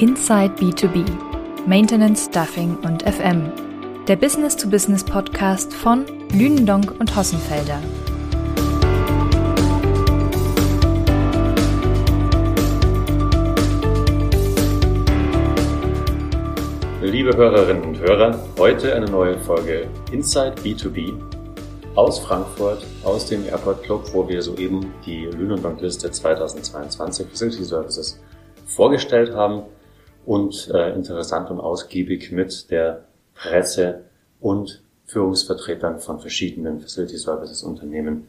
Inside B2B Maintenance, Stuffing und FM. Der Business-to-Business-Podcast von Lünendonk und Hossenfelder. Liebe Hörerinnen und Hörer, heute eine neue Folge Inside B2B aus Frankfurt, aus dem Airport Club, wo wir soeben die Lünendonk-Liste 2022 Facility Services vorgestellt haben und äh, interessant und ausgiebig mit der Presse und Führungsvertretern von verschiedenen Facility Services Unternehmen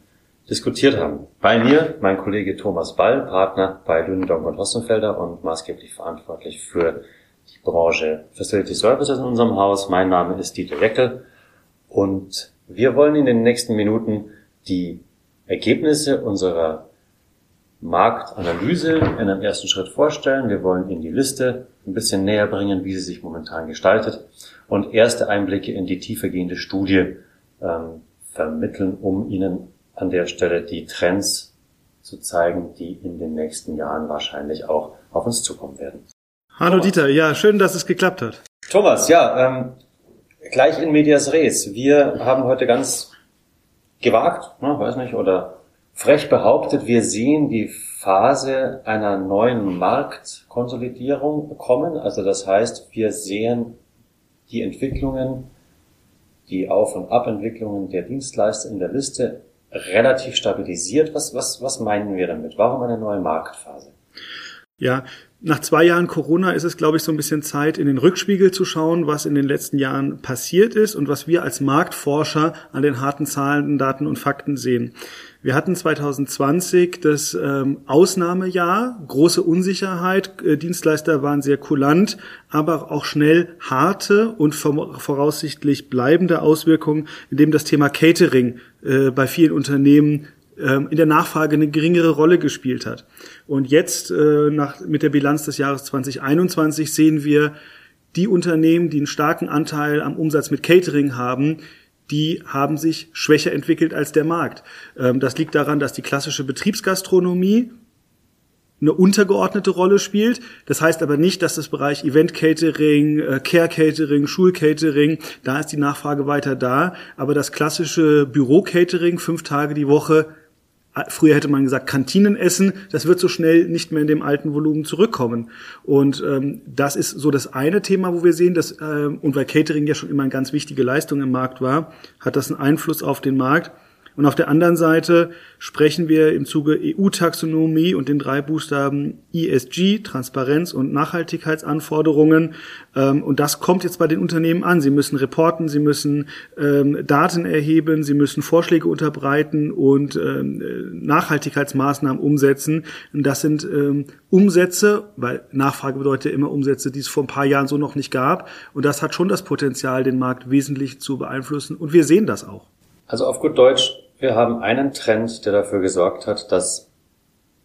diskutiert haben. Bei mir mein Kollege Thomas Ball, Partner bei Lünendonk und Hossenfelder und maßgeblich verantwortlich für die Branche Facility Services in unserem Haus. Mein Name ist Dieter Jeckel und wir wollen in den nächsten Minuten die Ergebnisse unserer Marktanalyse in einem ersten Schritt vorstellen. Wir wollen Ihnen die Liste ein bisschen näher bringen, wie sie sich momentan gestaltet und erste Einblicke in die tiefergehende Studie ähm, vermitteln, um Ihnen an der Stelle die Trends zu zeigen, die in den nächsten Jahren wahrscheinlich auch auf uns zukommen werden. Hallo Thomas. Dieter, ja, schön, dass es geklappt hat. Thomas, ja, ähm, gleich in medias res. Wir haben heute ganz gewagt, ne, weiß nicht, oder frech behauptet, wir sehen die Phase einer neuen Marktkonsolidierung kommen. Also das heißt, wir sehen die Entwicklungen, die Auf- und Abentwicklungen der Dienstleister in der Liste relativ stabilisiert. Was, was, was meinen wir damit? Warum eine neue Marktphase? Ja, nach zwei Jahren Corona ist es, glaube ich, so ein bisschen Zeit, in den Rückspiegel zu schauen, was in den letzten Jahren passiert ist und was wir als Marktforscher an den harten Zahlen, Daten und Fakten sehen. Wir hatten 2020 das ähm, Ausnahmejahr, große Unsicherheit, äh, Dienstleister waren sehr kulant, aber auch schnell harte und voraussichtlich bleibende Auswirkungen, indem das Thema Catering äh, bei vielen Unternehmen in der Nachfrage eine geringere Rolle gespielt hat. Und jetzt äh, nach, mit der Bilanz des Jahres 2021 sehen wir, die Unternehmen, die einen starken Anteil am Umsatz mit Catering haben, die haben sich schwächer entwickelt als der Markt. Ähm, das liegt daran, dass die klassische Betriebsgastronomie eine untergeordnete Rolle spielt. Das heißt aber nicht, dass das Bereich Event Catering, äh, Care Catering, Schul Catering, da ist die Nachfrage weiter da. Aber das klassische Büro Catering, fünf Tage die Woche, Früher hätte man gesagt Kantinenessen, das wird so schnell nicht mehr in dem alten Volumen zurückkommen. Und ähm, das ist so das eine Thema, wo wir sehen, dass ähm, und weil Catering ja schon immer eine ganz wichtige Leistung im Markt war, hat das einen Einfluss auf den Markt. Und auf der anderen Seite sprechen wir im Zuge EU-Taxonomie und den drei Buchstaben ESG, Transparenz und Nachhaltigkeitsanforderungen. Ähm, und das kommt jetzt bei den Unternehmen an. Sie müssen reporten, sie müssen ähm, Daten erheben, sie müssen Vorschläge unterbreiten und ähm, Nachhaltigkeitsmaßnahmen umsetzen. Und das sind Umsätze, weil Nachfrage bedeutet immer Umsätze, die es vor ein paar Jahren so noch nicht gab. Und das hat schon das Potenzial, den Markt wesentlich zu beeinflussen. Und wir sehen das auch. Also auf gut Deutsch, wir haben einen Trend, der dafür gesorgt hat, dass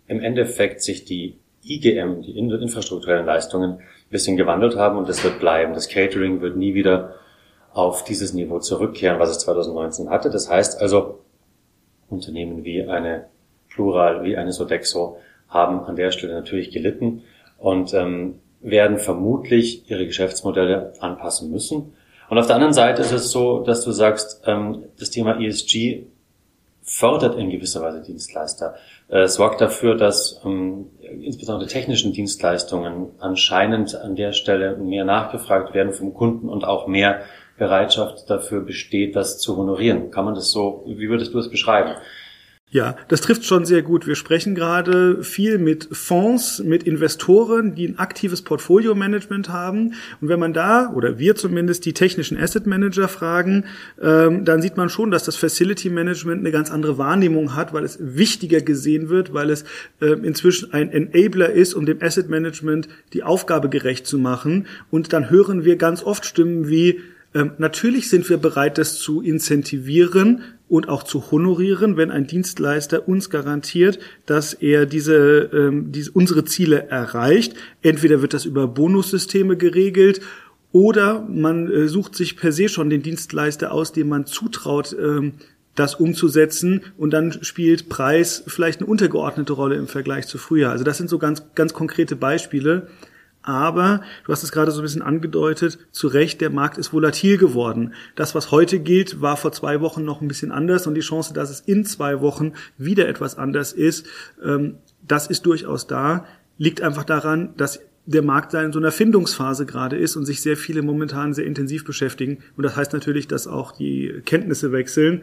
im Endeffekt sich die IGM, die infrastrukturellen Leistungen, ein bisschen gewandelt haben und das wird bleiben. Das Catering wird nie wieder auf dieses Niveau zurückkehren, was es 2019 hatte. Das heißt also, Unternehmen wie eine Plural, wie eine Sodexo haben an der Stelle natürlich gelitten und ähm, werden vermutlich ihre Geschäftsmodelle anpassen müssen. Und auf der anderen Seite ist es so, dass du sagst, ähm, das Thema ESG fördert in gewisser Weise Dienstleister. Äh, es sorgt dafür, dass ähm, insbesondere technischen Dienstleistungen anscheinend an der Stelle mehr nachgefragt werden vom Kunden und auch mehr Bereitschaft dafür besteht, das zu honorieren. Kann man das so, wie würdest du es beschreiben? Ja, das trifft schon sehr gut. Wir sprechen gerade viel mit Fonds, mit Investoren, die ein aktives Portfolio-Management haben. Und wenn man da, oder wir zumindest, die technischen Asset Manager fragen, ähm, dann sieht man schon, dass das Facility Management eine ganz andere Wahrnehmung hat, weil es wichtiger gesehen wird, weil es äh, inzwischen ein Enabler ist, um dem Asset Management die Aufgabe gerecht zu machen. Und dann hören wir ganz oft Stimmen wie, ähm, natürlich sind wir bereit, das zu incentivieren und auch zu honorieren, wenn ein Dienstleister uns garantiert, dass er diese, ähm, diese unsere Ziele erreicht. Entweder wird das über Bonussysteme geregelt oder man äh, sucht sich per se schon den Dienstleister aus, dem man zutraut, ähm, das umzusetzen und dann spielt Preis vielleicht eine untergeordnete Rolle im Vergleich zu früher. Also das sind so ganz, ganz konkrete Beispiele. Aber, du hast es gerade so ein bisschen angedeutet, zu Recht, der Markt ist volatil geworden. Das, was heute gilt, war vor zwei Wochen noch ein bisschen anders und die Chance, dass es in zwei Wochen wieder etwas anders ist, ähm, das ist durchaus da. Liegt einfach daran, dass der Markt da in so einer Findungsphase gerade ist und sich sehr viele momentan sehr intensiv beschäftigen. Und das heißt natürlich, dass auch die Kenntnisse wechseln.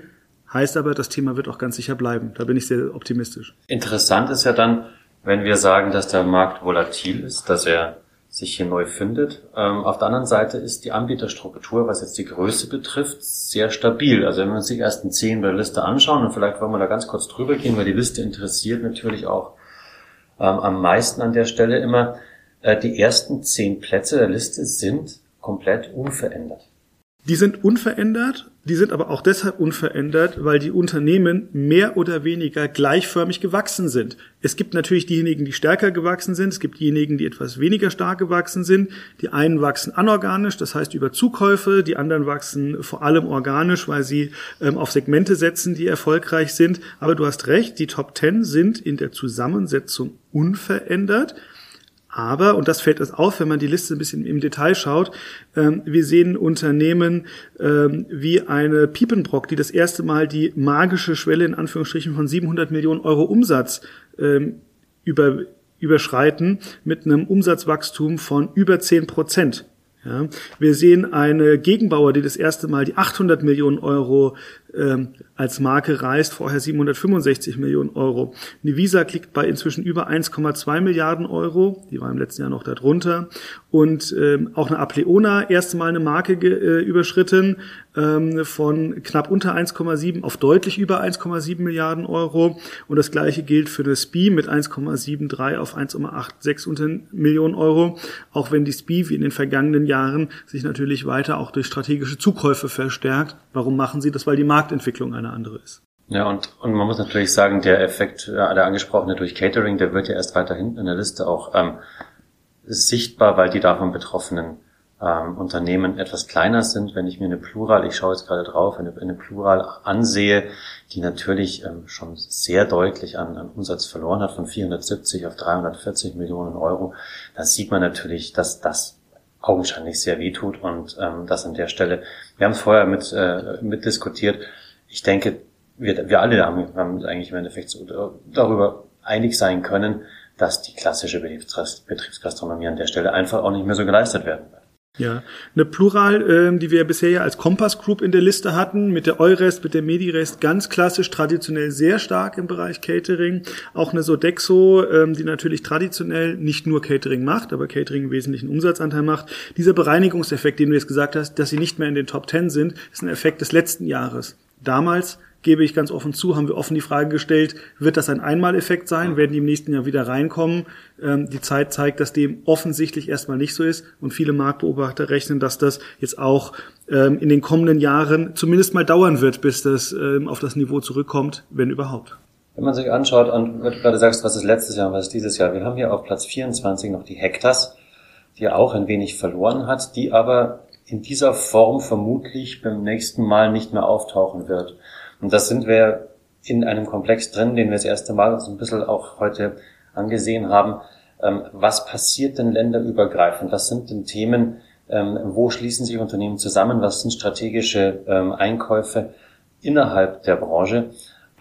Heißt aber, das Thema wird auch ganz sicher bleiben. Da bin ich sehr optimistisch. Interessant ist ja dann, wenn wir sagen, dass der Markt volatil ist, dass er sich hier neu findet. Ähm, auf der anderen Seite ist die Anbieterstruktur, was jetzt die Größe betrifft, sehr stabil. Also wenn wir uns die ersten zehn bei der Liste anschauen, und vielleicht wollen wir da ganz kurz drüber gehen, weil die Liste interessiert natürlich auch ähm, am meisten an der Stelle immer. Äh, die ersten zehn Plätze der Liste sind komplett unverändert. Die sind unverändert, die sind aber auch deshalb unverändert, weil die Unternehmen mehr oder weniger gleichförmig gewachsen sind. Es gibt natürlich diejenigen, die stärker gewachsen sind, es gibt diejenigen, die etwas weniger stark gewachsen sind. Die einen wachsen anorganisch, das heißt über Zukäufe, die anderen wachsen vor allem organisch, weil sie ähm, auf Segmente setzen, die erfolgreich sind. Aber du hast recht, die Top Ten sind in der Zusammensetzung unverändert. Aber, und das fällt es auf, wenn man die Liste ein bisschen im Detail schaut, ähm, wir sehen Unternehmen ähm, wie eine Piepenbrock, die das erste Mal die magische Schwelle in Anführungsstrichen von 700 Millionen Euro Umsatz ähm, über, überschreiten mit einem Umsatzwachstum von über 10 Prozent. Ja, wir sehen eine Gegenbauer, die das erste Mal die 800 Millionen Euro ähm, als Marke reist, vorher 765 Millionen Euro. Nivisa liegt bei inzwischen über 1,2 Milliarden Euro, die war im letzten Jahr noch darunter. Und ähm, auch eine Apleona erste Mal eine Marke äh, überschritten ähm, von knapp unter 1,7 auf deutlich über 1,7 Milliarden Euro. Und das gleiche gilt für eine SPI mit 1,73 auf 1,86 Millionen Euro. Auch wenn die SPI wie in den vergangenen Jahren sich natürlich weiter auch durch strategische Zukäufe verstärkt. Warum machen sie das? Weil die Marke Marktentwicklung eine andere ist. Ja, und, und man muss natürlich sagen, der Effekt, ja, der angesprochene durch Catering, der wird ja erst weiter hinten in der Liste auch ähm, sichtbar, weil die davon betroffenen ähm, Unternehmen etwas kleiner sind. Wenn ich mir eine Plural, ich schaue jetzt gerade drauf, eine, eine Plural ansehe, die natürlich ähm, schon sehr deutlich an, an Umsatz verloren hat, von 470 auf 340 Millionen Euro, da sieht man natürlich, dass das augenscheinlich sehr wehtut und ähm, das an der Stelle, wir haben es vorher mit, äh, mit diskutiert, ich denke, wir, wir alle haben, haben eigentlich im Endeffekt so darüber einig sein können, dass die klassische Betriebsgastronomie an der Stelle einfach auch nicht mehr so geleistet werden wird. Ja, eine Plural, ähm, die wir bisher ja als Compass Group in der Liste hatten, mit der Eurest, mit der Medirest, ganz klassisch, traditionell sehr stark im Bereich Catering. Auch eine Sodexo, ähm, die natürlich traditionell nicht nur Catering macht, aber Catering einen wesentlichen Umsatzanteil macht. Dieser Bereinigungseffekt, den du jetzt gesagt hast, dass sie nicht mehr in den Top Ten sind, ist ein Effekt des letzten Jahres. Damals gebe ich ganz offen zu, haben wir offen die Frage gestellt, wird das ein Einmaleffekt sein? Werden die im nächsten Jahr wieder reinkommen? Ähm, die Zeit zeigt, dass dem offensichtlich erstmal nicht so ist und viele Marktbeobachter rechnen, dass das jetzt auch ähm, in den kommenden Jahren zumindest mal dauern wird, bis das ähm, auf das Niveau zurückkommt, wenn überhaupt. Wenn man sich anschaut, und du gerade sagst, was ist letztes Jahr und was ist dieses Jahr, wir haben hier auf Platz 24 noch die Hektas, die auch ein wenig verloren hat, die aber in dieser Form vermutlich beim nächsten Mal nicht mehr auftauchen wird. Und das sind wir in einem Komplex drin, den wir das erste Mal so ein bisschen auch heute angesehen haben. Ähm, was passiert denn länderübergreifend? Was sind denn Themen? Ähm, wo schließen sich Unternehmen zusammen? Was sind strategische ähm, Einkäufe innerhalb der Branche?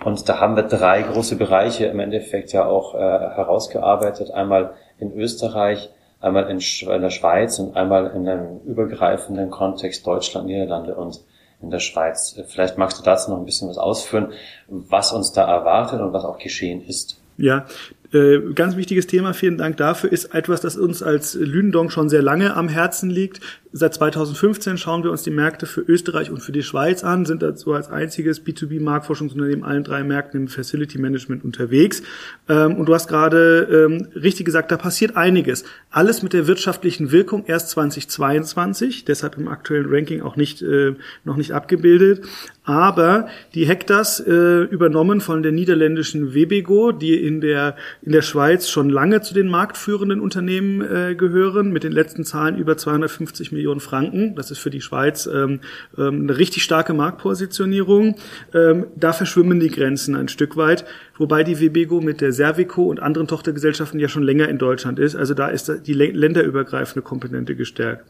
Und da haben wir drei große Bereiche im Endeffekt ja auch äh, herausgearbeitet. Einmal in Österreich, einmal in, der Schweiz und einmal in einem übergreifenden Kontext Deutschland, Niederlande und in der Schweiz. Vielleicht magst du dazu noch ein bisschen was ausführen, was uns da erwartet und was auch geschehen ist. Ja, äh, ganz wichtiges Thema, vielen Dank dafür, ist etwas, das uns als Lündong schon sehr lange am Herzen liegt. Seit 2015 schauen wir uns die Märkte für Österreich und für die Schweiz an, sind dazu als einziges B2B-Marktforschungsunternehmen allen drei Märkten im Facility Management unterwegs. Ähm, und du hast gerade ähm, richtig gesagt, da passiert einiges. Alles mit der wirtschaftlichen Wirkung erst 2022, deshalb im aktuellen Ranking auch nicht, äh, noch nicht abgebildet. Aber die Hektas äh, übernommen von der niederländischen Webego, die in der in der Schweiz schon lange zu den marktführenden Unternehmen äh, gehören, mit den letzten Zahlen über 250 Millionen Franken. Das ist für die Schweiz ähm, ähm, eine richtig starke Marktpositionierung. Ähm, da verschwimmen die Grenzen ein Stück weit, wobei die Webego mit der Servico und anderen Tochtergesellschaften ja schon länger in Deutschland ist. Also da ist die länderübergreifende Komponente gestärkt.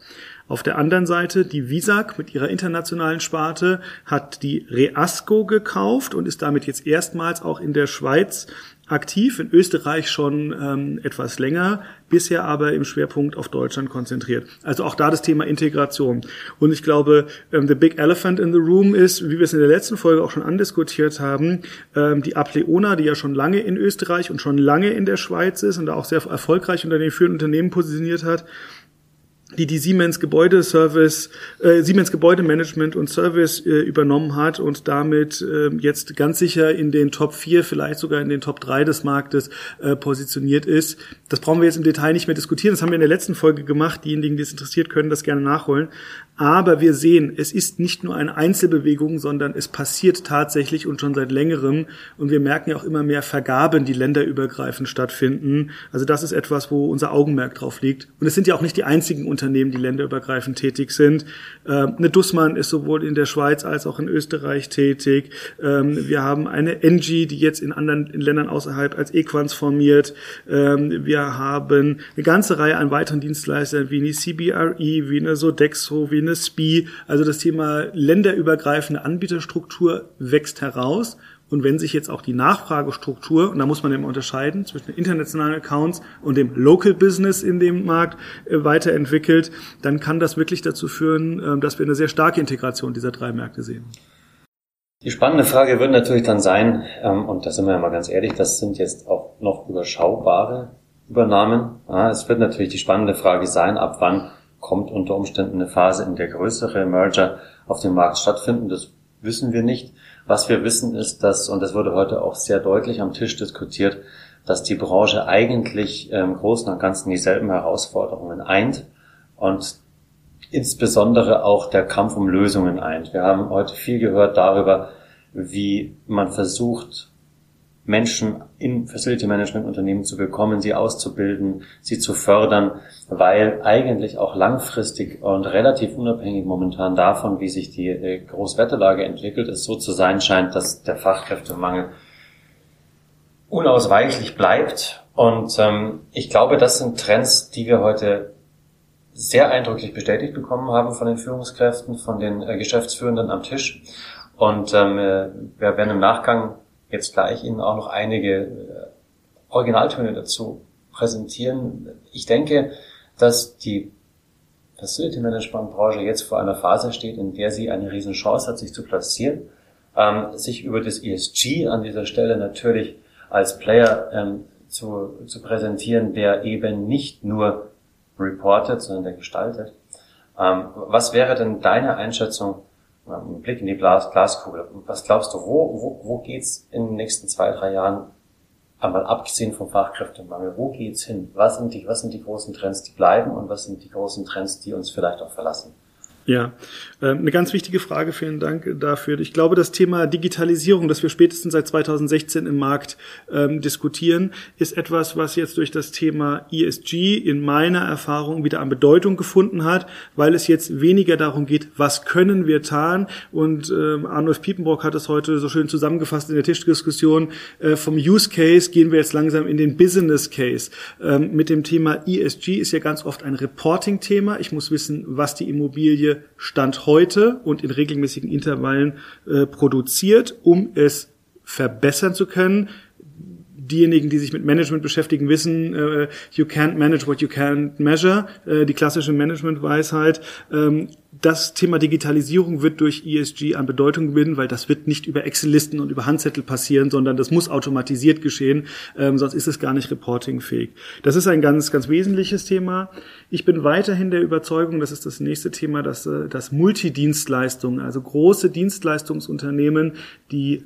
Auf der anderen Seite, die Visag mit ihrer internationalen Sparte hat die Reasco gekauft und ist damit jetzt erstmals auch in der Schweiz aktiv, in Österreich schon ähm, etwas länger, bisher aber im Schwerpunkt auf Deutschland konzentriert. Also auch da das Thema Integration. Und ich glaube, ähm, the big elephant in the room ist, wie wir es in der letzten Folge auch schon andiskutiert haben, ähm, die Apleona, die ja schon lange in Österreich und schon lange in der Schweiz ist und da auch sehr erfolgreich unter den führenden Unternehmen positioniert hat, die die Siemens Gebäudeservice, äh, Siemens Gebäudemanagement und Service äh, übernommen hat und damit äh, jetzt ganz sicher in den Top 4, vielleicht sogar in den Top 3 des Marktes äh, positioniert ist. Das brauchen wir jetzt im Detail nicht mehr diskutieren. Das haben wir in der letzten Folge gemacht. Diejenigen, die es interessiert, können das gerne nachholen. Aber wir sehen, es ist nicht nur eine Einzelbewegung, sondern es passiert tatsächlich und schon seit längerem. Und wir merken ja auch immer mehr Vergaben, die länderübergreifend stattfinden. Also das ist etwas, wo unser Augenmerk drauf liegt. Und es sind ja auch nicht die einzigen Unternehmen, die länderübergreifend tätig sind. Ähm, eine Dussmann ist sowohl in der Schweiz als auch in Österreich tätig. Ähm, wir haben eine Engie, die jetzt in anderen Ländern außerhalb als Equans formiert. Ähm, wir haben eine ganze Reihe an weiteren Dienstleistern wie eine CBRE, wie eine Sodexo, wie eine SPI. Also das Thema länderübergreifende Anbieterstruktur wächst heraus. Und wenn sich jetzt auch die Nachfragestruktur, und da muss man eben unterscheiden zwischen den internationalen Accounts und dem Local Business in dem Markt äh, weiterentwickelt, dann kann das wirklich dazu führen, äh, dass wir eine sehr starke Integration dieser drei Märkte sehen. Die spannende Frage wird natürlich dann sein, ähm, und da sind wir ja mal ganz ehrlich, das sind jetzt auch noch überschaubare Übernahmen. es wird natürlich die spannende Frage sein, ab wann kommt unter Umständen eine Phase, in der größere Merger auf dem Markt stattfinden. Das wissen wir nicht. Was wir wissen ist, dass, und das wurde heute auch sehr deutlich am Tisch diskutiert, dass die Branche eigentlich im Großen und Ganzen dieselben Herausforderungen eint und insbesondere auch der Kampf um Lösungen eint. Wir haben heute viel gehört darüber, wie man versucht, Menschen in Facility Management Unternehmen zu bekommen, sie auszubilden, sie zu fördern, weil eigentlich auch langfristig und relativ unabhängig momentan davon, wie sich die äh, Großwetterlage entwickelt, es so zu sein scheint, dass der Fachkräftemangel unausweichlich bleibt. Und ähm, ich glaube, das sind Trends, die wir heute sehr eindrücklich bestätigt bekommen haben von den Führungskräften, von den äh, Geschäftsführenden am Tisch. Und ähm, äh, wir werden im Nachgang jetzt gleich Ihnen auch noch einige äh, Originaltöne dazu präsentieren. Ich denke, dass die Facility Management Branche jetzt vor einer Phase steht, in der sie eine riesen Chance hat, sich zu platzieren, ähm, sich über das ESG an dieser Stelle natürlich als Player ähm, zu, zu präsentieren, der eben nicht nur reportet, sondern der gestaltet. Ähm, was wäre denn deine Einschätzung einen Blick in die Glas Glaskugel. Was glaubst du, wo, wo, wo geht's in den nächsten zwei, drei Jahren, einmal abgesehen vom Fachkräftemangel, wo geht's hin? Was sind die, was sind die großen Trends, die bleiben und was sind die großen Trends, die uns vielleicht auch verlassen? Ja, ähm, eine ganz wichtige Frage, vielen Dank dafür. Ich glaube, das Thema Digitalisierung, das wir spätestens seit 2016 im Markt ähm, diskutieren, ist etwas, was jetzt durch das Thema ESG in meiner Erfahrung wieder an Bedeutung gefunden hat, weil es jetzt weniger darum geht, was können wir tun. Und ähm, Arnulf Piepenbrock hat es heute so schön zusammengefasst in der Tischdiskussion. Äh, vom Use Case gehen wir jetzt langsam in den Business Case. Ähm, mit dem Thema ESG ist ja ganz oft ein Reporting-Thema. Ich muss wissen, was die Immobilie Stand heute und in regelmäßigen Intervallen äh, produziert, um es verbessern zu können. Diejenigen, die sich mit Management beschäftigen, wissen, äh, you can't manage what you can't measure, äh, die klassische Management-Weisheit. Ähm, das Thema Digitalisierung wird durch ESG an Bedeutung gewinnen, weil das wird nicht über Excel-Listen und über Handzettel passieren, sondern das muss automatisiert geschehen, ähm, sonst ist es gar nicht reportingfähig. Das ist ein ganz, ganz wesentliches Thema. Ich bin weiterhin der Überzeugung, das ist das nächste Thema, dass, äh, dass Multidienstleistungen, also große Dienstleistungsunternehmen, die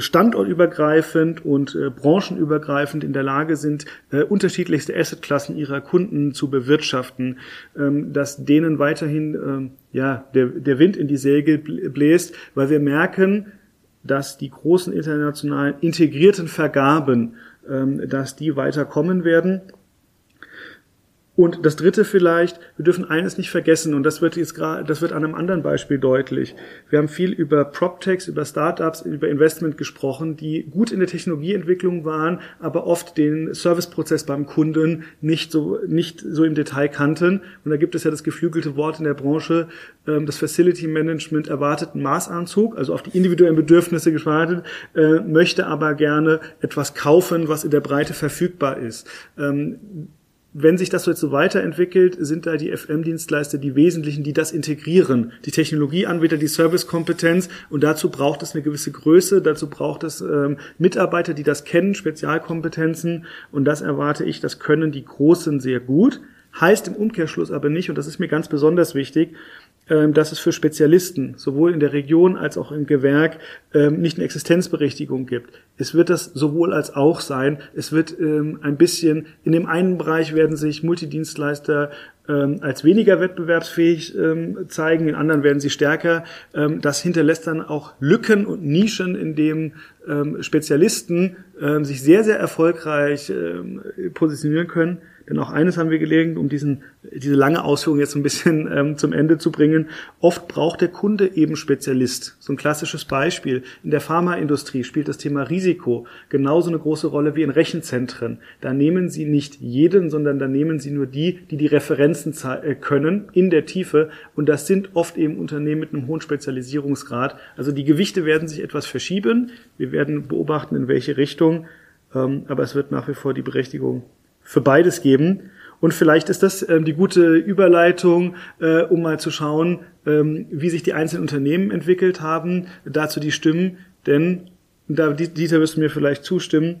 standortübergreifend und äh, branchenübergreifend in der Lage sind, äh, unterschiedlichste Assetklassen ihrer Kunden zu bewirtschaften, ähm, dass denen weiterhin ähm, ja, der, der Wind in die Segel bläst, weil wir merken, dass die großen internationalen integrierten Vergaben ähm, dass die weiterkommen werden. Und das dritte vielleicht, wir dürfen eines nicht vergessen, und das wird jetzt gerade, das wird an einem anderen Beispiel deutlich. Wir haben viel über PropTechs, über Startups, über Investment gesprochen, die gut in der Technologieentwicklung waren, aber oft den Serviceprozess beim Kunden nicht so, nicht so im Detail kannten. Und da gibt es ja das geflügelte Wort in der Branche, ähm, das Facility Management erwartet einen Maßanzug, also auf die individuellen Bedürfnisse geschaltet, äh, möchte aber gerne etwas kaufen, was in der Breite verfügbar ist ähm, wenn sich das jetzt so weiterentwickelt, sind da die FM-Dienstleister die wesentlichen, die das integrieren. Die Technologieanbieter, die Servicekompetenz und dazu braucht es eine gewisse Größe, dazu braucht es ähm, Mitarbeiter, die das kennen, Spezialkompetenzen und das erwarte ich, das können die Großen sehr gut. Heißt im Umkehrschluss aber nicht, und das ist mir ganz besonders wichtig, dass es für Spezialisten sowohl in der Region als auch im Gewerk ähm, nicht eine Existenzberechtigung gibt. Es wird das sowohl als auch sein. Es wird ähm, ein bisschen, in dem einen Bereich werden sich Multidienstleister als weniger wettbewerbsfähig zeigen, in anderen werden sie stärker. das hinterlässt dann auch Lücken und Nischen, in denen Spezialisten sich sehr, sehr erfolgreich positionieren können. Denn auch eines haben wir gelegen, um diesen, diese lange Ausführung jetzt ein bisschen ähm, zum Ende zu bringen. Oft braucht der Kunde eben Spezialist. So ein klassisches Beispiel. In der Pharmaindustrie spielt das Thema Risiko genauso eine große Rolle wie in Rechenzentren. Da nehmen Sie nicht jeden, sondern da nehmen Sie nur die, die die Referenzen äh, können in der Tiefe. Und das sind oft eben Unternehmen mit einem hohen Spezialisierungsgrad. Also die Gewichte werden sich etwas verschieben. Wir werden beobachten, in welche Richtung. Ähm, aber es wird nach wie vor die Berechtigung für beides geben. Und vielleicht ist das ähm, die gute Überleitung, äh, um mal zu schauen, ähm, wie sich die einzelnen Unternehmen entwickelt haben, dazu die Stimmen. Denn, da Dieter wirst du mir vielleicht zustimmen,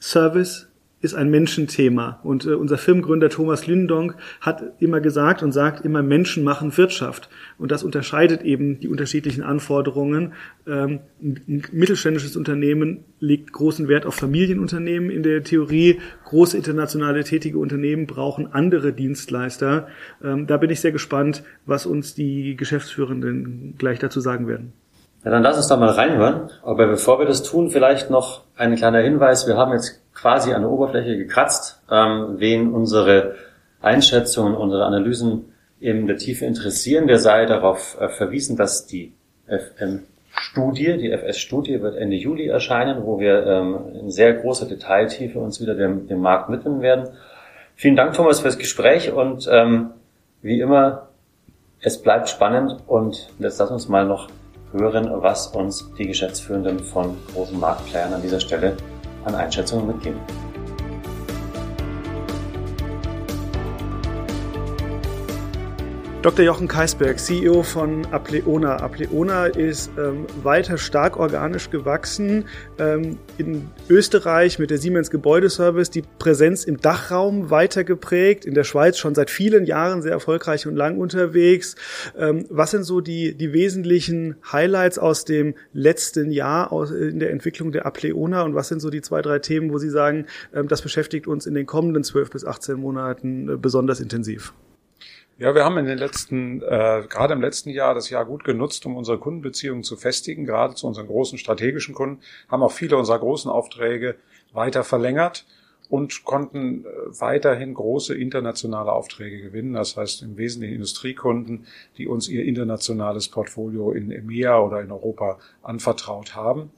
Service ist ein Menschenthema. Und äh, unser Firmengründer Thomas Lindonk hat immer gesagt und sagt immer, Menschen machen Wirtschaft. Und das unterscheidet eben die unterschiedlichen Anforderungen. Ähm, ein mittelständisches Unternehmen legt großen Wert auf Familienunternehmen in der Theorie. Große internationale tätige Unternehmen brauchen andere Dienstleister. Ähm, da bin ich sehr gespannt, was uns die Geschäftsführenden gleich dazu sagen werden. Ja, dann lass uns da mal reinhören. Aber bevor wir das tun, vielleicht noch ein kleiner Hinweis. Wir haben jetzt quasi an der Oberfläche gekratzt, ähm, wen unsere Einschätzungen, unsere Analysen in der Tiefe interessieren. Der sei darauf äh, verwiesen, dass die FM-Studie, die FS-Studie wird Ende Juli erscheinen, wo wir ähm, in sehr großer Detailtiefe uns wieder dem, dem Markt widmen werden. Vielen Dank, Thomas, fürs Gespräch und ähm, wie immer, es bleibt spannend und jetzt lass uns mal noch hören, was uns die Geschäftsführenden von großen Marktplayern an dieser Stelle an Einschätzungen mitgeben. Dr. Jochen Kaisberg, CEO von Apleona. Apleona ist ähm, weiter stark organisch gewachsen. Ähm, in Österreich mit der Siemens Gebäudeservice die Präsenz im Dachraum weiter geprägt. In der Schweiz schon seit vielen Jahren sehr erfolgreich und lang unterwegs. Ähm, was sind so die, die wesentlichen Highlights aus dem letzten Jahr aus, in der Entwicklung der Apleona und was sind so die zwei, drei Themen, wo Sie sagen, ähm, das beschäftigt uns in den kommenden zwölf bis 18 Monaten äh, besonders intensiv? Ja, wir haben in den letzten, äh, gerade im letzten Jahr das Jahr gut genutzt, um unsere Kundenbeziehungen zu festigen, gerade zu unseren großen strategischen Kunden, haben auch viele unserer großen Aufträge weiter verlängert und konnten äh, weiterhin große internationale Aufträge gewinnen. Das heißt im Wesentlichen Industriekunden, die uns ihr internationales Portfolio in EMEA oder in Europa anvertraut haben.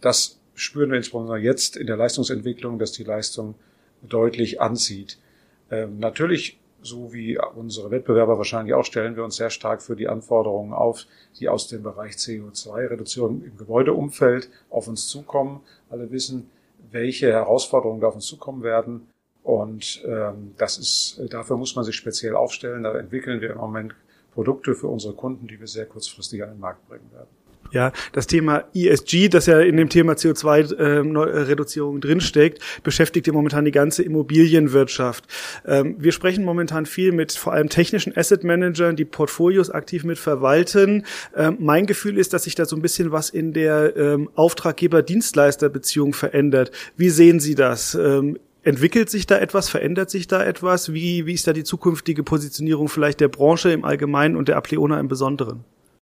Das spüren wir insbesondere jetzt in der Leistungsentwicklung, dass die Leistung deutlich anzieht. Ähm, natürlich so wie unsere Wettbewerber wahrscheinlich auch, stellen wir uns sehr stark für die Anforderungen auf, die aus dem Bereich CO2-Reduzierung im Gebäudeumfeld auf uns zukommen. Alle wissen, welche Herausforderungen da auf uns zukommen werden. Und ähm, das ist, dafür muss man sich speziell aufstellen. Da entwickeln wir im Moment Produkte für unsere Kunden, die wir sehr kurzfristig an den Markt bringen werden. Ja, das Thema ESG, das ja in dem Thema CO2-Reduzierung ähm, drinsteckt, beschäftigt ja momentan die ganze Immobilienwirtschaft. Ähm, wir sprechen momentan viel mit vor allem technischen Asset Managern, die Portfolios aktiv mit verwalten. Ähm, mein Gefühl ist, dass sich da so ein bisschen was in der Auftraggeber-Dienstleister-Beziehung verändert. Wie sehen Sie das? Entwickelt sich da etwas? Verändert sich da etwas? Wie, wie ist da die zukünftige Positionierung vielleicht der Branche im Allgemeinen und der Apleona im Besonderen?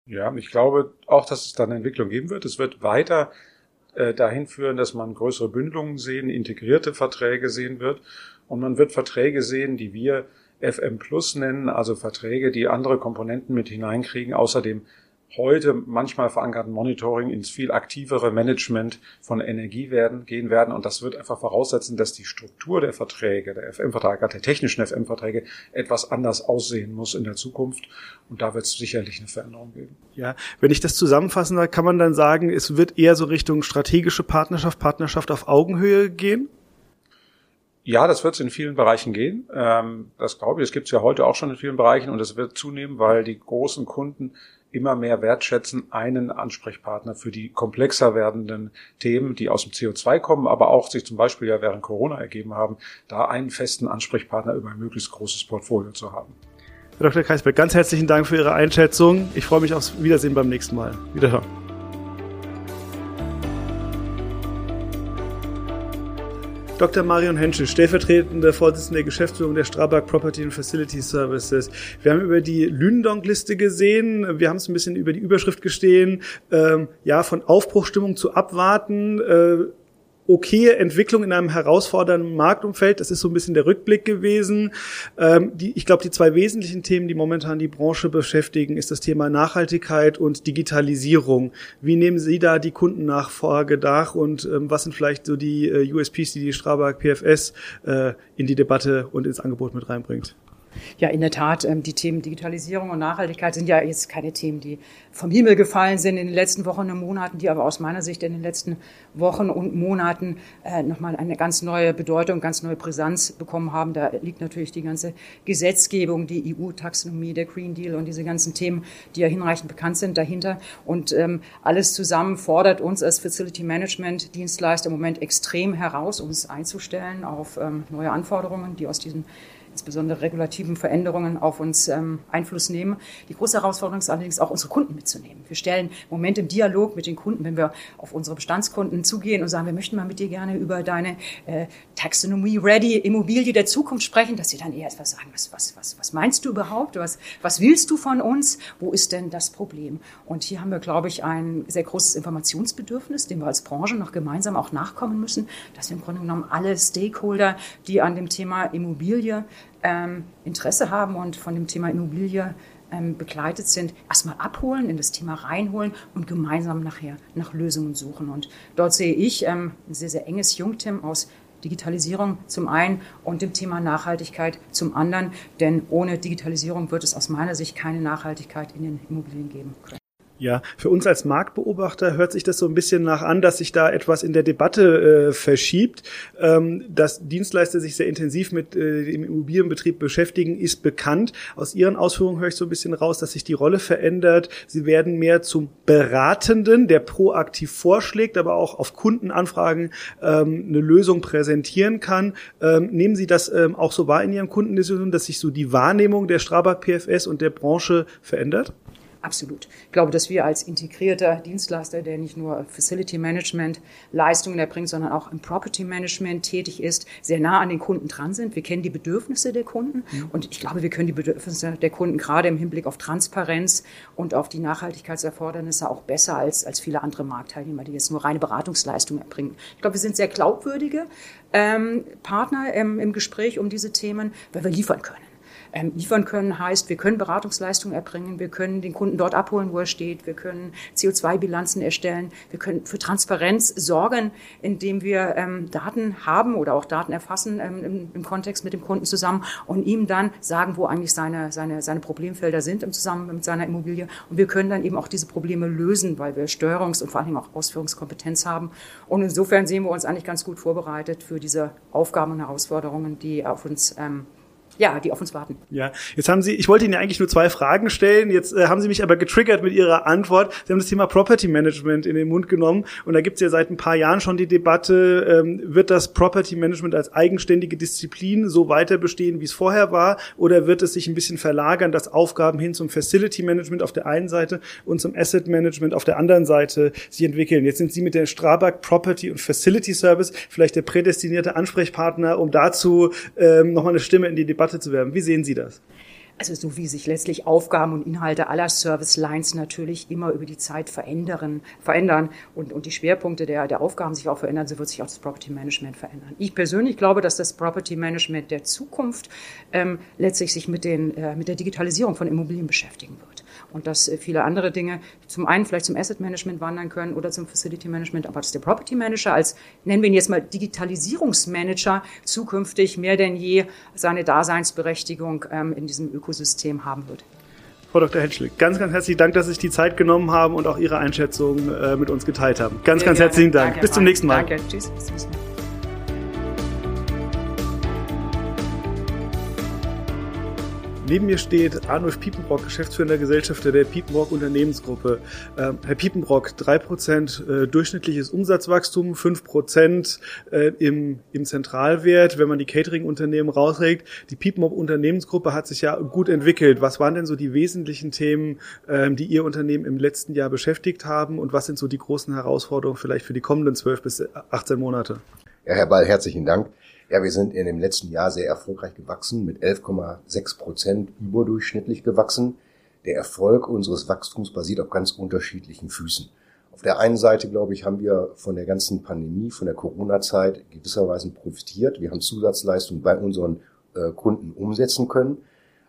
Ja, ich glaube auch, dass es da eine Entwicklung geben wird. Es wird weiter äh, dahin führen, dass man größere Bündelungen sehen, integrierte Verträge sehen wird. Und man wird Verträge sehen, die wir FM Plus nennen, also Verträge, die andere Komponenten mit hineinkriegen, außerdem heute manchmal verankerten Monitoring ins viel aktivere Management von Energie werden, gehen werden. Und das wird einfach voraussetzen, dass die Struktur der Verträge, der FM-Verträge, der technischen FM-Verträge etwas anders aussehen muss in der Zukunft. Und da wird es sicherlich eine Veränderung geben. Ja, wenn ich das zusammenfassen darf, kann man dann sagen, es wird eher so Richtung strategische Partnerschaft, Partnerschaft auf Augenhöhe gehen? Ja, das wird es in vielen Bereichen gehen. Ähm, das glaube ich. Das gibt es ja heute auch schon in vielen Bereichen und es wird zunehmen, weil die großen Kunden immer mehr wertschätzen, einen Ansprechpartner für die komplexer werdenden Themen, die aus dem CO2 kommen, aber auch sich zum Beispiel ja während Corona ergeben haben, da einen festen Ansprechpartner über ein möglichst großes Portfolio zu haben. Herr Dr. Kreisberg, ganz herzlichen Dank für Ihre Einschätzung. Ich freue mich aufs Wiedersehen beim nächsten Mal. Wiederhören. Dr. Marion Henschel, stellvertretende Vorsitzende der Geschäftsführung der Strabag Property and Facility Services. Wir haben über die Lünendonk-Liste gesehen. Wir haben es ein bisschen über die Überschrift gestehen. Ähm, ja, von Aufbruchstimmung zu abwarten. Äh, okaye Entwicklung in einem herausfordernden Marktumfeld. Das ist so ein bisschen der Rückblick gewesen. Ähm, die, ich glaube, die zwei wesentlichen Themen, die momentan die Branche beschäftigen, ist das Thema Nachhaltigkeit und Digitalisierung. Wie nehmen Sie da die Kundennachfrage dar und ähm, was sind vielleicht so die äh, USPs, die die Strabag PFS äh, in die Debatte und ins Angebot mit reinbringt? Ja, in der Tat, ähm, die Themen Digitalisierung und Nachhaltigkeit sind ja jetzt keine Themen, die vom Himmel gefallen sind in den letzten Wochen und Monaten, die aber aus meiner Sicht in den letzten Wochen und Monaten äh, nochmal eine ganz neue Bedeutung, ganz neue Brisanz bekommen haben. Da liegt natürlich die ganze Gesetzgebung, die EU-Taxonomie, der Green Deal und diese ganzen Themen, die ja hinreichend bekannt sind, dahinter. Und ähm, alles zusammen fordert uns als Facility Management Dienstleister im Moment extrem heraus, uns einzustellen auf ähm, neue Anforderungen, die aus diesen insbesondere regulativen Veränderungen auf uns ähm, Einfluss nehmen. Die große Herausforderung ist allerdings auch, unsere Kunden mitzunehmen. Wir stellen im Moment im Dialog mit den Kunden, wenn wir auf unsere Bestandskunden zugehen und sagen, wir möchten mal mit dir gerne über deine äh, Taxonomie-ready Immobilie der Zukunft sprechen, dass sie dann eher etwas sagen, was, was, was, was meinst du überhaupt? Was, was willst du von uns? Wo ist denn das Problem? Und hier haben wir, glaube ich, ein sehr großes Informationsbedürfnis, dem wir als Branche noch gemeinsam auch nachkommen müssen, dass wir im Grunde genommen alle Stakeholder, die an dem Thema Immobilie ähm, Interesse haben und von dem Thema Immobilie ähm, begleitet sind, erstmal abholen, in das Thema reinholen und gemeinsam nachher nach Lösungen suchen. Und dort sehe ich ähm, ein sehr, sehr enges Jungtim aus Digitalisierung zum einen und dem Thema Nachhaltigkeit zum anderen. Denn ohne Digitalisierung wird es aus meiner Sicht keine Nachhaltigkeit in den Immobilien geben können. Ja, für uns als Marktbeobachter hört sich das so ein bisschen nach an, dass sich da etwas in der Debatte äh, verschiebt. Ähm, dass Dienstleister sich sehr intensiv mit äh, dem Immobilienbetrieb beschäftigen, ist bekannt. Aus Ihren Ausführungen höre ich so ein bisschen raus, dass sich die Rolle verändert. Sie werden mehr zum Beratenden, der proaktiv vorschlägt, aber auch auf Kundenanfragen ähm, eine Lösung präsentieren kann. Ähm, nehmen Sie das ähm, auch so wahr in Ihren Kundendiskussionen, dass sich so die Wahrnehmung der Strabag PFS und der Branche verändert? Absolut. Ich glaube, dass wir als integrierter Dienstleister, der nicht nur Facility Management Leistungen erbringt, sondern auch im Property Management tätig ist, sehr nah an den Kunden dran sind. Wir kennen die Bedürfnisse der Kunden mhm. und ich glaube, wir können die Bedürfnisse der Kunden gerade im Hinblick auf Transparenz und auf die Nachhaltigkeitserfordernisse auch besser als, als viele andere Marktteilnehmer, die jetzt nur reine Beratungsleistungen erbringen. Ich glaube, wir sind sehr glaubwürdige ähm, Partner ähm, im Gespräch um diese Themen, weil wir liefern können ähm, liefern können, heißt, wir können Beratungsleistungen erbringen, wir können den Kunden dort abholen, wo er steht, wir können CO2-Bilanzen erstellen, wir können für Transparenz sorgen, indem wir ähm, Daten haben oder auch Daten erfassen ähm, im, im, Kontext mit dem Kunden zusammen und ihm dann sagen, wo eigentlich seine, seine, seine Problemfelder sind im Zusammenhang mit seiner Immobilie. Und wir können dann eben auch diese Probleme lösen, weil wir Steuerungs- und vor allen Dingen auch Ausführungskompetenz haben. Und insofern sehen wir uns eigentlich ganz gut vorbereitet für diese Aufgaben und Herausforderungen, die auf uns ähm, ja, die auf uns warten. Ja, jetzt haben Sie, ich wollte Ihnen ja eigentlich nur zwei Fragen stellen, jetzt äh, haben Sie mich aber getriggert mit Ihrer Antwort. Sie haben das Thema Property Management in den Mund genommen und da gibt es ja seit ein paar Jahren schon die Debatte, ähm, wird das Property Management als eigenständige Disziplin so weiter bestehen, wie es vorher war, oder wird es sich ein bisschen verlagern, dass Aufgaben hin zum Facility Management auf der einen Seite und zum Asset Management auf der anderen Seite sich entwickeln? Jetzt sind Sie mit der Strabag Property und Facility Service vielleicht der prädestinierte Ansprechpartner, um dazu ähm, nochmal eine Stimme in die Debatte zu werben. Wie sehen Sie das? also so wie sich letztlich Aufgaben und Inhalte aller Service Lines natürlich immer über die Zeit verändern, verändern und, und die Schwerpunkte der, der Aufgaben sich auch verändern, so wird sich auch das Property Management verändern. Ich persönlich glaube, dass das Property Management der Zukunft ähm, letztlich sich mit, den, äh, mit der Digitalisierung von Immobilien beschäftigen wird und dass äh, viele andere Dinge zum einen vielleicht zum Asset Management wandern können oder zum Facility Management, aber dass der Property Manager als, nennen wir ihn jetzt mal Digitalisierungsmanager, zukünftig mehr denn je seine Daseinsberechtigung ähm, in diesem Ökosystem haben wird. Frau Dr. Henschel, ganz, ganz herzlichen Dank, dass Sie sich die Zeit genommen haben und auch Ihre Einschätzung äh, mit uns geteilt haben. Ganz, Sehr ganz gerne. herzlichen Dank. Danke, Bis zum nächsten Mal. Danke. Tschüss. Neben mir steht Arnulf Piepenbrock, Geschäftsführender Gesellschafter der Piepenbrock Unternehmensgruppe. Ähm, Herr Piepenbrock, drei Prozent äh, durchschnittliches Umsatzwachstum, fünf Prozent äh, im, im Zentralwert, wenn man die Catering-Unternehmen rausregt. Die Piepenbrock Unternehmensgruppe hat sich ja gut entwickelt. Was waren denn so die wesentlichen Themen, ähm, die Ihr Unternehmen im letzten Jahr beschäftigt haben und was sind so die großen Herausforderungen vielleicht für die kommenden zwölf bis 18 Monate? Ja, Herr Ball, herzlichen Dank. Ja, wir sind in dem letzten Jahr sehr erfolgreich gewachsen, mit 11,6 Prozent überdurchschnittlich gewachsen. Der Erfolg unseres Wachstums basiert auf ganz unterschiedlichen Füßen. Auf der einen Seite, glaube ich, haben wir von der ganzen Pandemie, von der Corona-Zeit gewisserweise profitiert. Wir haben Zusatzleistungen bei unseren äh, Kunden umsetzen können.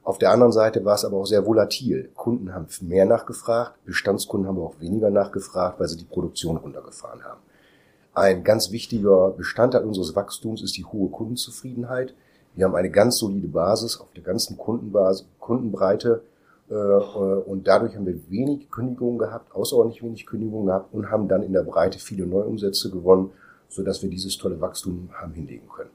Auf der anderen Seite war es aber auch sehr volatil. Kunden haben mehr nachgefragt, Bestandskunden haben auch weniger nachgefragt, weil sie die Produktion runtergefahren haben. Ein ganz wichtiger Bestandteil unseres Wachstums ist die hohe Kundenzufriedenheit. Wir haben eine ganz solide Basis auf der ganzen Kundenbasis, Kundenbreite äh, und dadurch haben wir wenig Kündigungen gehabt, außerordentlich wenig Kündigungen gehabt und haben dann in der Breite viele Neuumsätze gewonnen, sodass wir dieses tolle Wachstum haben hinlegen können.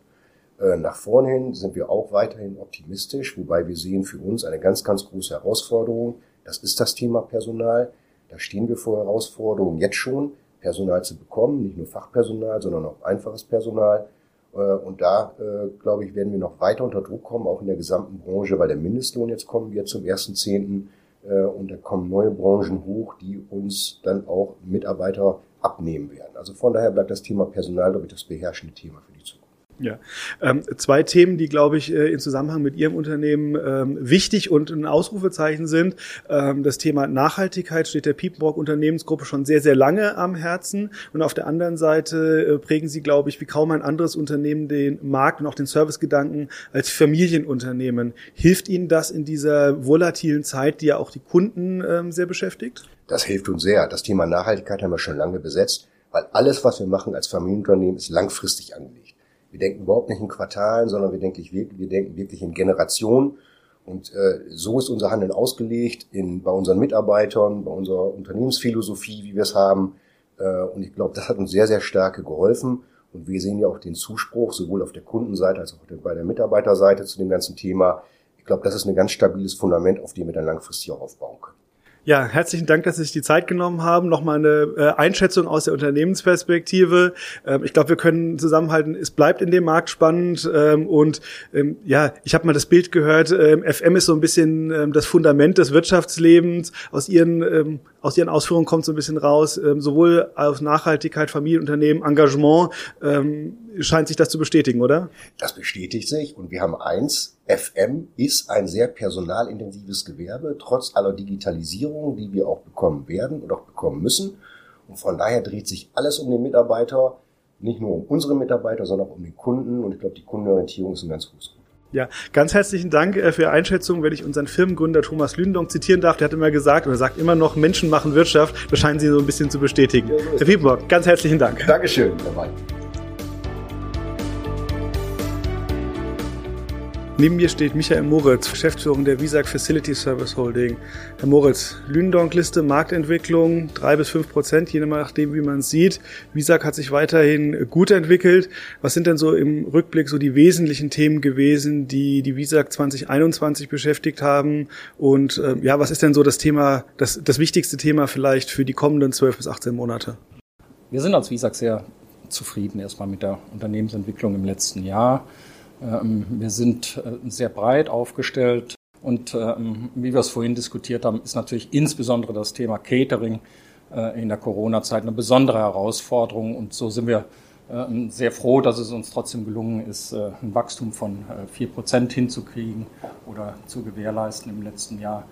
Äh, nach vorne hin sind wir auch weiterhin optimistisch, wobei wir sehen für uns eine ganz, ganz große Herausforderung. Das ist das Thema Personal. Da stehen wir vor Herausforderungen jetzt schon. Personal zu bekommen, nicht nur Fachpersonal, sondern auch einfaches Personal. Äh, und da, äh, glaube ich, werden wir noch weiter unter Druck kommen, auch in der gesamten Branche, weil der Mindestlohn jetzt kommen wird zum 1.10. Äh, und da kommen neue Branchen hoch, die uns dann auch Mitarbeiter abnehmen werden. Also von daher bleibt das Thema Personal, glaube ich, das beherrschende Thema für die Zukunft. Ja, ähm, zwei Themen, die, glaube ich, äh, in Zusammenhang mit Ihrem Unternehmen ähm, wichtig und ein Ausrufezeichen sind. Ähm, das Thema Nachhaltigkeit steht der Piepenbrock Unternehmensgruppe schon sehr, sehr lange am Herzen. Und auf der anderen Seite äh, prägen Sie, glaube ich, wie kaum ein anderes Unternehmen den Markt und auch den Servicegedanken als Familienunternehmen. Hilft Ihnen das in dieser volatilen Zeit, die ja auch die Kunden ähm, sehr beschäftigt? Das hilft uns sehr. Das Thema Nachhaltigkeit haben wir schon lange besetzt, weil alles, was wir machen als Familienunternehmen, ist langfristig angelegt. Wir denken überhaupt nicht in Quartalen, sondern wir denken, wir denken wirklich in Generationen. Und äh, so ist unser Handeln ausgelegt in, bei unseren Mitarbeitern, bei unserer Unternehmensphilosophie, wie wir es haben. Äh, und ich glaube, das hat uns sehr, sehr stark geholfen. Und wir sehen ja auch den Zuspruch, sowohl auf der Kundenseite als auch bei der Mitarbeiterseite zu dem ganzen Thema. Ich glaube, das ist ein ganz stabiles Fundament, auf dem wir dann langfristig auch aufbauen können. Ja, herzlichen Dank, dass Sie sich die Zeit genommen haben. Nochmal eine äh, Einschätzung aus der Unternehmensperspektive. Ähm, ich glaube, wir können zusammenhalten, es bleibt in dem Markt spannend. Ähm, und ähm, ja, ich habe mal das Bild gehört, ähm, FM ist so ein bisschen ähm, das Fundament des Wirtschaftslebens. Aus Ihren, ähm, aus Ihren Ausführungen kommt so ein bisschen raus, ähm, sowohl aus Nachhaltigkeit, Familienunternehmen, Engagement, ähm, scheint sich das zu bestätigen, oder? Das bestätigt sich. Und wir haben eins, FM ist ein sehr personalintensives Gewerbe, trotz aller Digitalisierung, die wir auch bekommen werden und auch bekommen müssen. Und von daher dreht sich alles um den Mitarbeiter, nicht nur um unsere Mitarbeiter, sondern auch um den Kunden. Und ich glaube, die Kundenorientierung ist ein ganz großes Gut. Ja, ganz herzlichen Dank äh, für Ihre Einschätzung. Wenn ich unseren Firmengründer Thomas Lündong zitieren darf, der hat immer gesagt, oder sagt immer noch, Menschen machen Wirtschaft. Das scheinen Sie so ein bisschen zu bestätigen. Ja, Herr Piepenbock, ganz herzlichen Dank. Dankeschön, Herr Wein. Neben mir steht Michael Moritz, Geschäftsführer der Visag Facility Service Holding. Herr Moritz, Lündonk-Liste, Marktentwicklung, drei bis fünf Prozent, je nachdem, wie man es sieht. Visag hat sich weiterhin gut entwickelt. Was sind denn so im Rückblick so die wesentlichen Themen gewesen, die die Visag 2021 beschäftigt haben? Und äh, ja, was ist denn so das Thema, das, das wichtigste Thema vielleicht für die kommenden zwölf bis 18 Monate? Wir sind als Visag sehr zufrieden erstmal mit der Unternehmensentwicklung im letzten Jahr. Ähm, wir sind äh, sehr breit aufgestellt und ähm, wie wir es vorhin diskutiert haben, ist natürlich insbesondere das Thema Catering äh, in der Corona-Zeit eine besondere Herausforderung und so sind wir äh, sehr froh, dass es uns trotzdem gelungen ist, äh, ein Wachstum von vier Prozent hinzukriegen oder zu gewährleisten im letzten Jahr.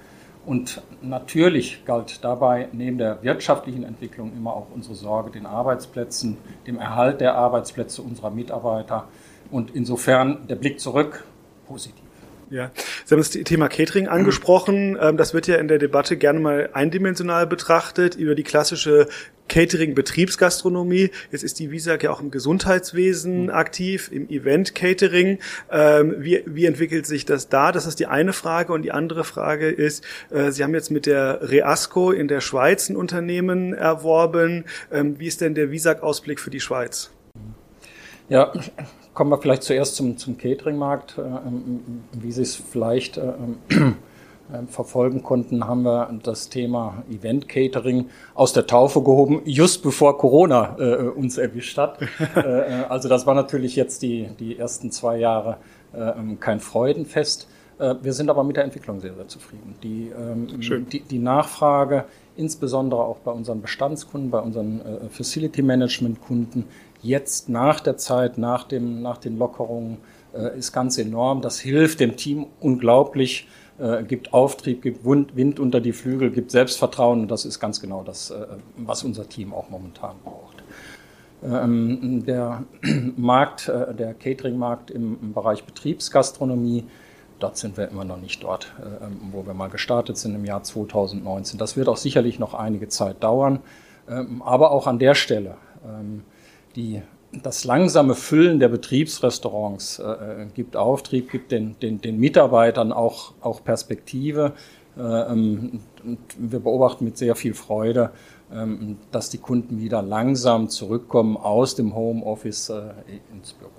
Und natürlich galt dabei neben der wirtschaftlichen Entwicklung immer auch unsere Sorge den Arbeitsplätzen, dem Erhalt der Arbeitsplätze unserer Mitarbeiter. Und insofern der Blick zurück positiv. Ja, Sie haben das Thema Catering angesprochen. Ähm, das wird ja in der Debatte gerne mal eindimensional betrachtet über die klassische Catering-Betriebsgastronomie. Jetzt ist die WISAG ja auch im Gesundheitswesen mhm. aktiv, im Event-Catering. Ähm, wie, wie entwickelt sich das da? Das ist die eine Frage. Und die andere Frage ist, äh, Sie haben jetzt mit der Reasco in der Schweiz ein Unternehmen erworben. Ähm, wie ist denn der WISAG-Ausblick für die Schweiz? Ja, Kommen wir vielleicht zuerst zum, zum Catering-Markt. Äh, ähm, wie Sie es vielleicht äh, ähm, äh, verfolgen konnten, haben wir das Thema Event-Catering aus der Taufe gehoben, just bevor Corona äh, uns erwischt hat. äh, also das war natürlich jetzt die, die ersten zwei Jahre äh, ähm, kein Freudenfest. Wir sind aber mit der Entwicklung sehr, sehr zufrieden. Die, ähm, die, die, Nachfrage, insbesondere auch bei unseren Bestandskunden, bei unseren Facility Management Kunden, jetzt nach der Zeit, nach, dem, nach den Lockerungen, äh, ist ganz enorm. Das hilft dem Team unglaublich, äh, gibt Auftrieb, gibt Wind, unter die Flügel, gibt Selbstvertrauen. Und das ist ganz genau das, äh, was unser Team auch momentan braucht. Ähm, der Markt, äh, der Catering-Markt im, im, Bereich Betriebsgastronomie, dort sind wir immer noch nicht dort, äh, ähm, wo wir mal gestartet sind im Jahr 2019. Das wird auch sicherlich noch einige Zeit dauern. Ähm, aber auch an der Stelle ähm, die, das langsame Füllen der Betriebsrestaurants äh, äh, gibt Auftrieb, gibt den, den, den Mitarbeitern auch, auch Perspektive. Äh, ähm, wir beobachten mit sehr viel Freude, ähm, dass die Kunden wieder langsam zurückkommen aus dem Homeoffice äh, ins Büro.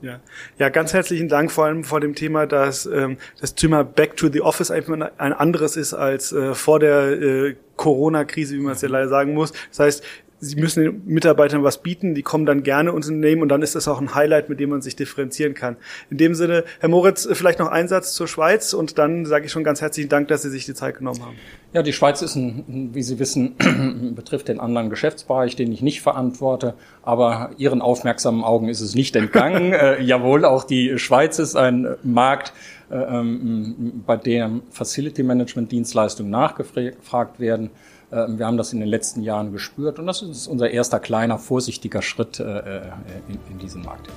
Ja. ja, ganz herzlichen Dank vor allem vor dem Thema, dass ähm, das Thema Back to the Office einfach ein anderes ist als äh, vor der äh, Corona-Krise, wie man es ja leider sagen muss. Das heißt, sie müssen den Mitarbeitern was bieten, die kommen dann gerne ins Unternehmen und dann ist das auch ein Highlight, mit dem man sich differenzieren kann. In dem Sinne, Herr Moritz, vielleicht noch ein Satz zur Schweiz und dann sage ich schon ganz herzlichen Dank, dass Sie sich die Zeit genommen haben. Ja, die Schweiz ist, ein, wie Sie wissen, betrifft den anderen Geschäftsbereich, den ich nicht verantworte, aber Ihren aufmerksamen Augen ist es nicht entgangen. äh, jawohl, auch die Schweiz ist ein Markt, bei dem Facility Management Dienstleistungen nachgefragt werden. Ähm, wir haben das in den letzten Jahren gespürt und das ist unser erster kleiner, vorsichtiger Schritt äh, äh, in, in diesen Markt.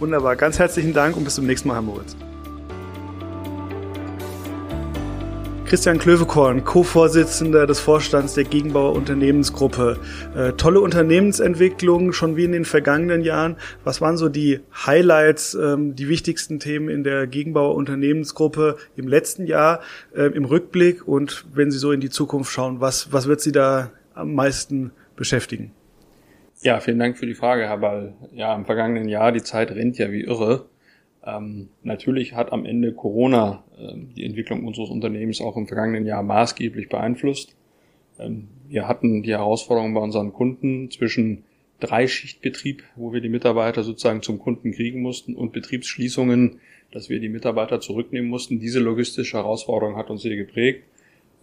Wunderbar, ganz herzlichen Dank und bis zum nächsten Mal, Herr Moritz. Christian Klövekorn, Co-Vorsitzender des Vorstands der Gegenbauer Unternehmensgruppe. Äh, tolle Unternehmensentwicklung, schon wie in den vergangenen Jahren. Was waren so die Highlights, ähm, die wichtigsten Themen in der Gegenbauer Unternehmensgruppe im letzten Jahr, äh, im Rückblick? Und wenn Sie so in die Zukunft schauen, was, was wird Sie da am meisten beschäftigen? Ja, vielen Dank für die Frage, Herr Ball. Ja, im vergangenen Jahr, die Zeit rennt ja wie irre. Ähm, natürlich hat am Ende Corona die Entwicklung unseres Unternehmens auch im vergangenen Jahr maßgeblich beeinflusst. Ähm, wir hatten die Herausforderung bei unseren Kunden zwischen Dreischichtbetrieb, wo wir die Mitarbeiter sozusagen zum Kunden kriegen mussten, und Betriebsschließungen, dass wir die Mitarbeiter zurücknehmen mussten. Diese logistische Herausforderung hat uns sehr geprägt.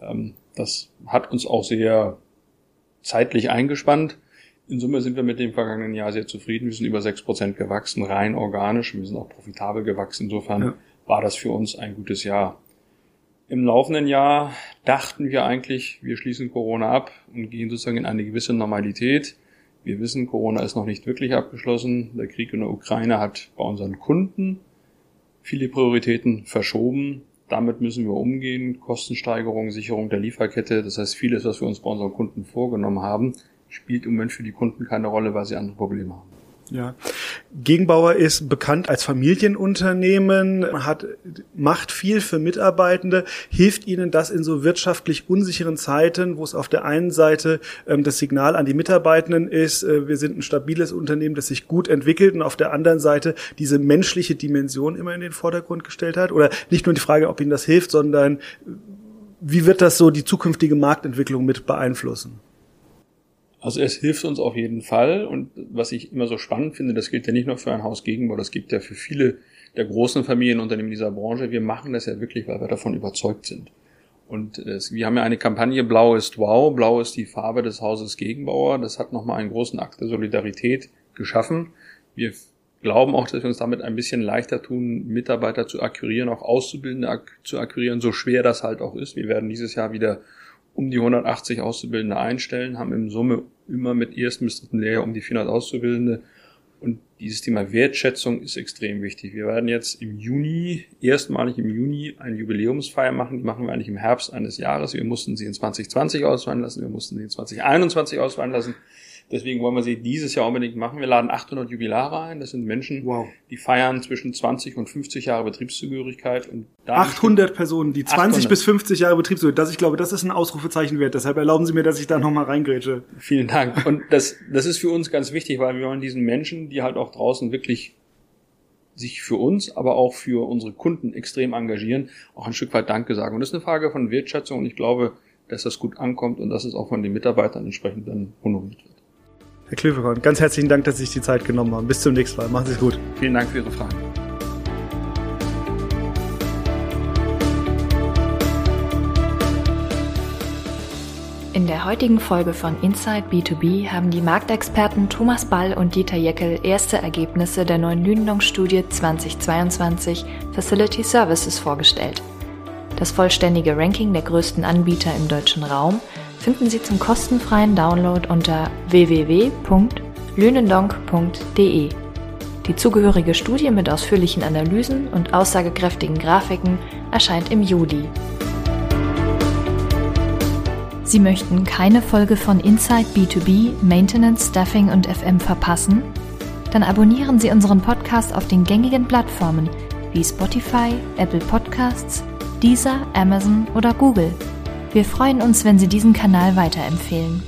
Ähm, das hat uns auch sehr zeitlich eingespannt. In Summe sind wir mit dem vergangenen Jahr sehr zufrieden. Wir sind über sechs Prozent gewachsen, rein organisch. Wir sind auch profitabel gewachsen. Insofern ja. War das für uns ein gutes Jahr. Im laufenden Jahr dachten wir eigentlich, wir schließen Corona ab und gehen sozusagen in eine gewisse Normalität. Wir wissen, Corona ist noch nicht wirklich abgeschlossen. Der Krieg in der Ukraine hat bei unseren Kunden viele Prioritäten verschoben. Damit müssen wir umgehen. Kostensteigerung, Sicherung der Lieferkette. Das heißt, vieles, was wir uns bei unseren Kunden vorgenommen haben, spielt im Moment für die Kunden keine Rolle, weil sie andere Probleme haben. Ja. Gegenbauer ist bekannt als Familienunternehmen, hat, macht viel für Mitarbeitende, hilft ihnen das in so wirtschaftlich unsicheren Zeiten, wo es auf der einen Seite ähm, das Signal an die Mitarbeitenden ist, äh, wir sind ein stabiles Unternehmen, das sich gut entwickelt und auf der anderen Seite diese menschliche Dimension immer in den Vordergrund gestellt hat? Oder nicht nur die Frage, ob ihnen das hilft, sondern wie wird das so die zukünftige Marktentwicklung mit beeinflussen? Also es hilft uns auf jeden Fall und was ich immer so spannend finde, das gilt ja nicht nur für ein Haus Gegenbau, das gibt ja für viele der großen Familienunternehmen dieser Branche. Wir machen das ja wirklich, weil wir davon überzeugt sind. Und es, wir haben ja eine Kampagne Blau ist Wow. Blau ist die Farbe des Hauses Gegenbauer. Das hat nochmal einen großen Akt der Solidarität geschaffen. Wir glauben auch, dass wir uns damit ein bisschen leichter tun, Mitarbeiter zu akquirieren, auch Auszubildende zu akquirieren, so schwer das halt auch ist. Wir werden dieses Jahr wieder um die 180 Auszubildende einstellen, haben im Summe immer mit ersten bis dritten Lehrjahr um die 400 Auszubildende. Und dieses Thema Wertschätzung ist extrem wichtig. Wir werden jetzt im Juni, erstmalig im Juni, eine Jubiläumsfeier machen. Die machen wir eigentlich im Herbst eines Jahres. Wir mussten sie in 2020 ausfallen lassen, wir mussten sie in 2021 ausfallen lassen. Deswegen wollen wir sie dieses Jahr unbedingt machen. Wir laden 800 Jubilare ein. Das sind Menschen, wow. die feiern zwischen 20 und 50 Jahre Betriebszugehörigkeit. Und 800 Personen, die 20 800. bis 50 Jahre Betriebszugehörigkeit. Das, ich glaube, das ist ein Ausrufezeichen wert. Deshalb erlauben Sie mir, dass ich da nochmal reingrätsche. Vielen Dank. Und das, das ist für uns ganz wichtig, weil wir wollen diesen Menschen, die halt auch draußen wirklich sich für uns, aber auch für unsere Kunden extrem engagieren, auch ein Stück weit Danke sagen. Und das ist eine Frage von Wertschätzung und ich glaube, dass das gut ankommt und dass es auch von den Mitarbeitern entsprechend dann honoriert wird. Herr Klöverkorn, ganz herzlichen Dank, dass Sie sich die Zeit genommen haben. Bis zum nächsten Mal. Machen Sie es gut. Vielen Dank für Ihre Fragen. In der heutigen Folge von Inside B2B haben die Marktexperten Thomas Ball und Dieter Jeckel erste Ergebnisse der neuen Lündong-Studie 2022 Facility Services vorgestellt. Das vollständige Ranking der größten Anbieter im deutschen Raum – finden Sie zum kostenfreien Download unter www.lünendonk.de. Die zugehörige Studie mit ausführlichen Analysen und aussagekräftigen Grafiken erscheint im Juli. Sie möchten keine Folge von Inside B2B, Maintenance, Staffing und FM verpassen? Dann abonnieren Sie unseren Podcast auf den gängigen Plattformen wie Spotify, Apple Podcasts, Deezer, Amazon oder Google. Wir freuen uns, wenn Sie diesen Kanal weiterempfehlen.